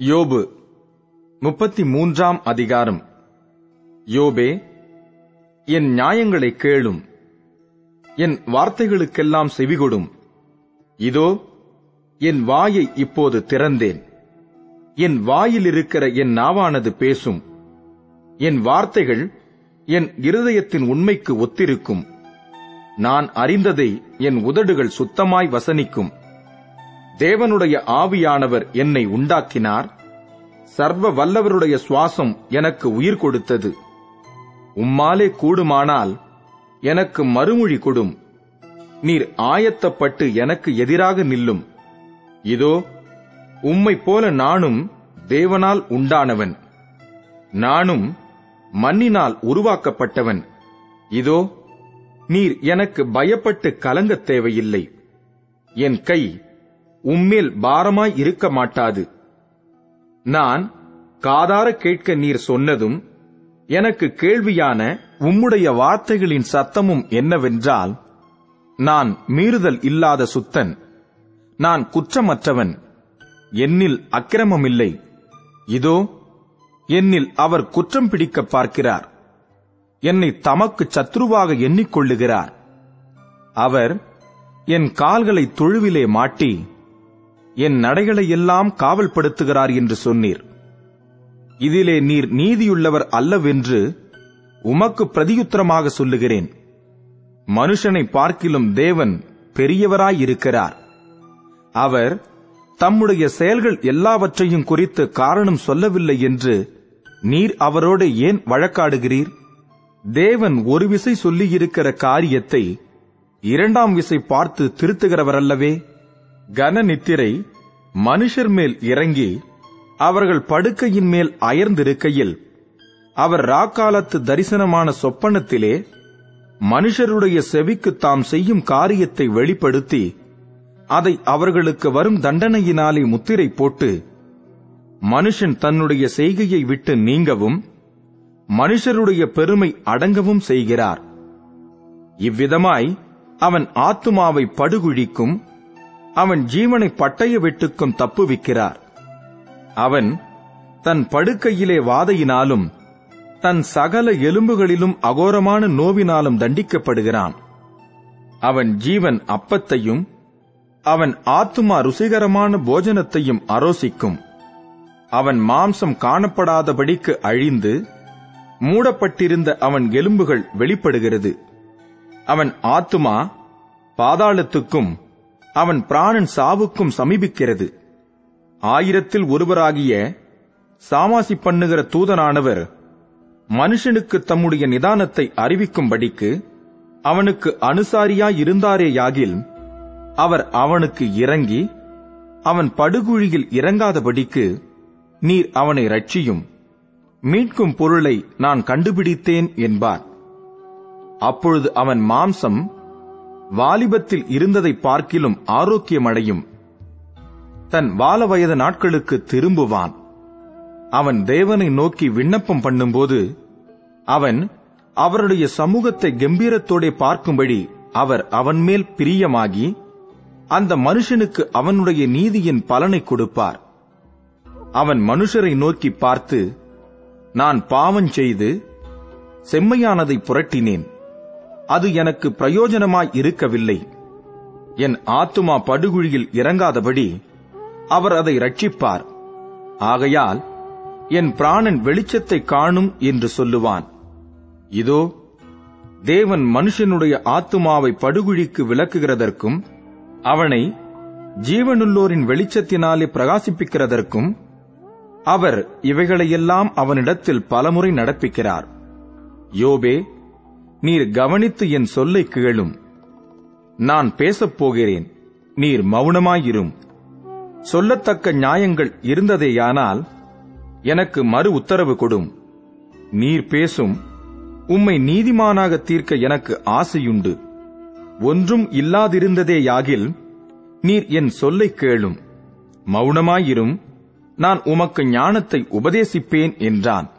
யோபு முப்பத்தி மூன்றாம் அதிகாரம். யோபே என் நியாயங்களை கேளும். என் வார்த்தைகளுக்கெல்லாம் செவிகொடும். இதோ என் வாயை இப்போது திறந்தேன். என் வாயில் இருக்கிற என் நாவானது பேசும். என் வார்த்தைகள் என் இருதயத்தின் உண்மைக்கு ஒத்திருக்கும். நான் அறிந்ததை என் உதடுகள் சுத்தமாய் வசனிக்கும். தேவனுடைய ஆவியானவர் என்னை உண்டாக்கினார். சர்வ வல்லவருடைய சுவாசம் எனக்கு உயிர் கொடுத்தது. உம்மாலே கூடுமானால் எனக்கு மறுமொழி கொடும். நீர் ஆயத்தப்பட்டு எனக்கு எதிராக நில்லும். இதோ உம்மை போல நானும் தேவனால் உண்டானவன். நானும் மண்ணினால் உருவாக்கப்பட்டவன். இதோ நீர் எனக்கு பயப்பட்டு கலங்கத் தேவையில்லை. என் கை உம்மேல் பாரமாய் இருக்க மாட்டாது. நான் காதார கேட்க நீர் சொன்னதும் எனக்கு கேள்வியான உம்முடைய வார்த்தைகளின் சத்தமும் என்னவென்றால் நான் மீறுதல் இல்லாத சுத்தன் நான் குற்றமற்றவன் என்னில் அக்கிரமமில்லை. இதோ என்னில் அவர் குற்றம் பிடிக்க பார்க்கிறார். என்னை தமக்கு சத்ருவாக எண்ணிக்கொள்ளுகிறார். அவர் என் கால்களை தொழுவிலே மாட்டி என் நடைகளை எல்லாம் காவல்படுத்துகிறார் என்று சொன்னீர். இதிலே நீர் நீதியுள்ளவர் அல்லவென்று உமக்கு பிரதியுத்தரமாக சொல்லுகிறேன். மனுஷனை பார்க்கிலும் தேவன் பெரியவராயிருக்கிறார். அவர் தம்முடைய செயல்கள் எல்லாவற்றையும் குறித்து காரணம் சொல்லவில்லை என்று நீர் அவரோடு ஏன் வழக்காடுகிறீர்? தேவன் ஒரு விசை சொல்லியிருக்கிற காரியத்தை இரண்டாம் விசை பார்த்து திருத்துகிறவரல்லவே? கன நித்திரை மனுஷர் மேல் இறங்கி அவர்கள் படுக்கையின் மேல் அயர்ந்திருக்கையில் அவர் ராக்காலத்து தரிசனமான சொப்பனத்திலே மனுஷருடைய செவிக்கு தாம் செய்யும் காரியத்தை வெளிப்படுத்தி அதை அவர்களுக்கு வரும் தண்டனையினாலே முத்திரை போட்டு மனுஷன் தன்னுடைய செய்கையை விட்டு நீங்கவும் மனுஷருடைய பெருமை அடங்கவும் செய்கிறார். இவ்விதமாய் அவன் ஆத்துமாவை படுகுழிக்கும் அவன் ஜீவனை பட்டய வெட்டுக்கும் தப்புவிக்கிறார் அவன் தன் படுக்கையிலே வாதையினாலும் தன் சகல எலும்புகளிலும் அகோரமான நோவினாலும் தண்டிக்கப்படுகிறான். அவன் ஜீவன் அப்பத்தையும் அவன் ஆத்துமா ருசிகரமான போஜனத்தையும் அரோசிக்கும். அவன் மாம்சம் காணப்படாதபடிக்கு அழிந்து மூடப்பட்டிருந்த அவன் எலும்புகள் வெளிப்படுகிறது. அவன் ஆத்துமா பாதாளத்துக்கும் அவன் பிராணன் சாவுக்கும் சமீபிக்கிறது. ஆயிரத்தில் ஒருவராகிய சாமாசி பண்ணுகிற தூதனானவர் மனுஷனுக்கு தம்முடைய நிதானத்தை அறிவிக்கும்படிக்கு அவனுக்கு அனுசாரியாயிருந்தாரேயாகில் அவர் அவனுக்கு இறங்கி அவன் படுகுழியில் இறங்காதபடிக்கு நீர் அவனை ரட்சியும் மீட்கும் பொருளை நான் கண்டுபிடித்தேன் என்பார். அப்பொழுது அவன் மாம்சம் வாலிபத்தில் இருந்ததை பார்க்கிலும் ஆரோக்கியமடையும். தன் வால வயது நாட்களுக்கு திரும்புவான். அவன் தேவனை நோக்கி விண்ணப்பம் பண்ணும்போது அவன் அவருடைய சமூகத்தை கம்பீரத்தோடே பார்க்கும்படி அவர் அவன் மேல் பிரியமாகி அந்த மனுஷனுக்கு அவனுடைய நீதியின் பலனை கொடுப்பார். அவன் மனுஷரை நோக்கி பார்த்து நான் பாவம் செய்து செம்மையானதை புரட்டினேன். அது எனக்கு பிரயோஜனமாய் இருக்கவில்லை. என் ஆத்துமா படுகுழியில் இறங்காதபடி அவர் அதை ரட்சிப்பார் ஆகையால் என் பிராணன் வெளிச்சத்தை காணும் என்று சொல்லுவான். இதோ தேவன் மனுஷனுடைய ஆத்துமாவை படுகுழிக்கு விளக்குகிறதற்கும் அவனை ஜீவனுள்ளோரின் வெளிச்சத்தினாலே பிரகாசிப்பிக்கிறதற்கும் அவர் இவைகளையெல்லாம் அவனிடத்தில் பலமுறை நடப்பிக்கிறார். யோபே நீர் கவனித்து என் சொல்லை கேளும். நான் பேசப் போகிறேன் நீர் மௌனமாயிரும் சொல்லத்தக்க நியாயங்கள் இருந்ததேயானால் எனக்கு மறு உத்தரவு கொடும். நீர் பேசும் உம்மை நீதிமானாக தீர்க்க எனக்கு ஆசையுண்டு. ஒன்றும் இல்லாதிருந்ததேயாகில் நீர் என் சொல்லை கேளும். மௌனமாயிரும் நான் உமக்கு ஞானத்தை உபதேசிப்பேன் என்றான்.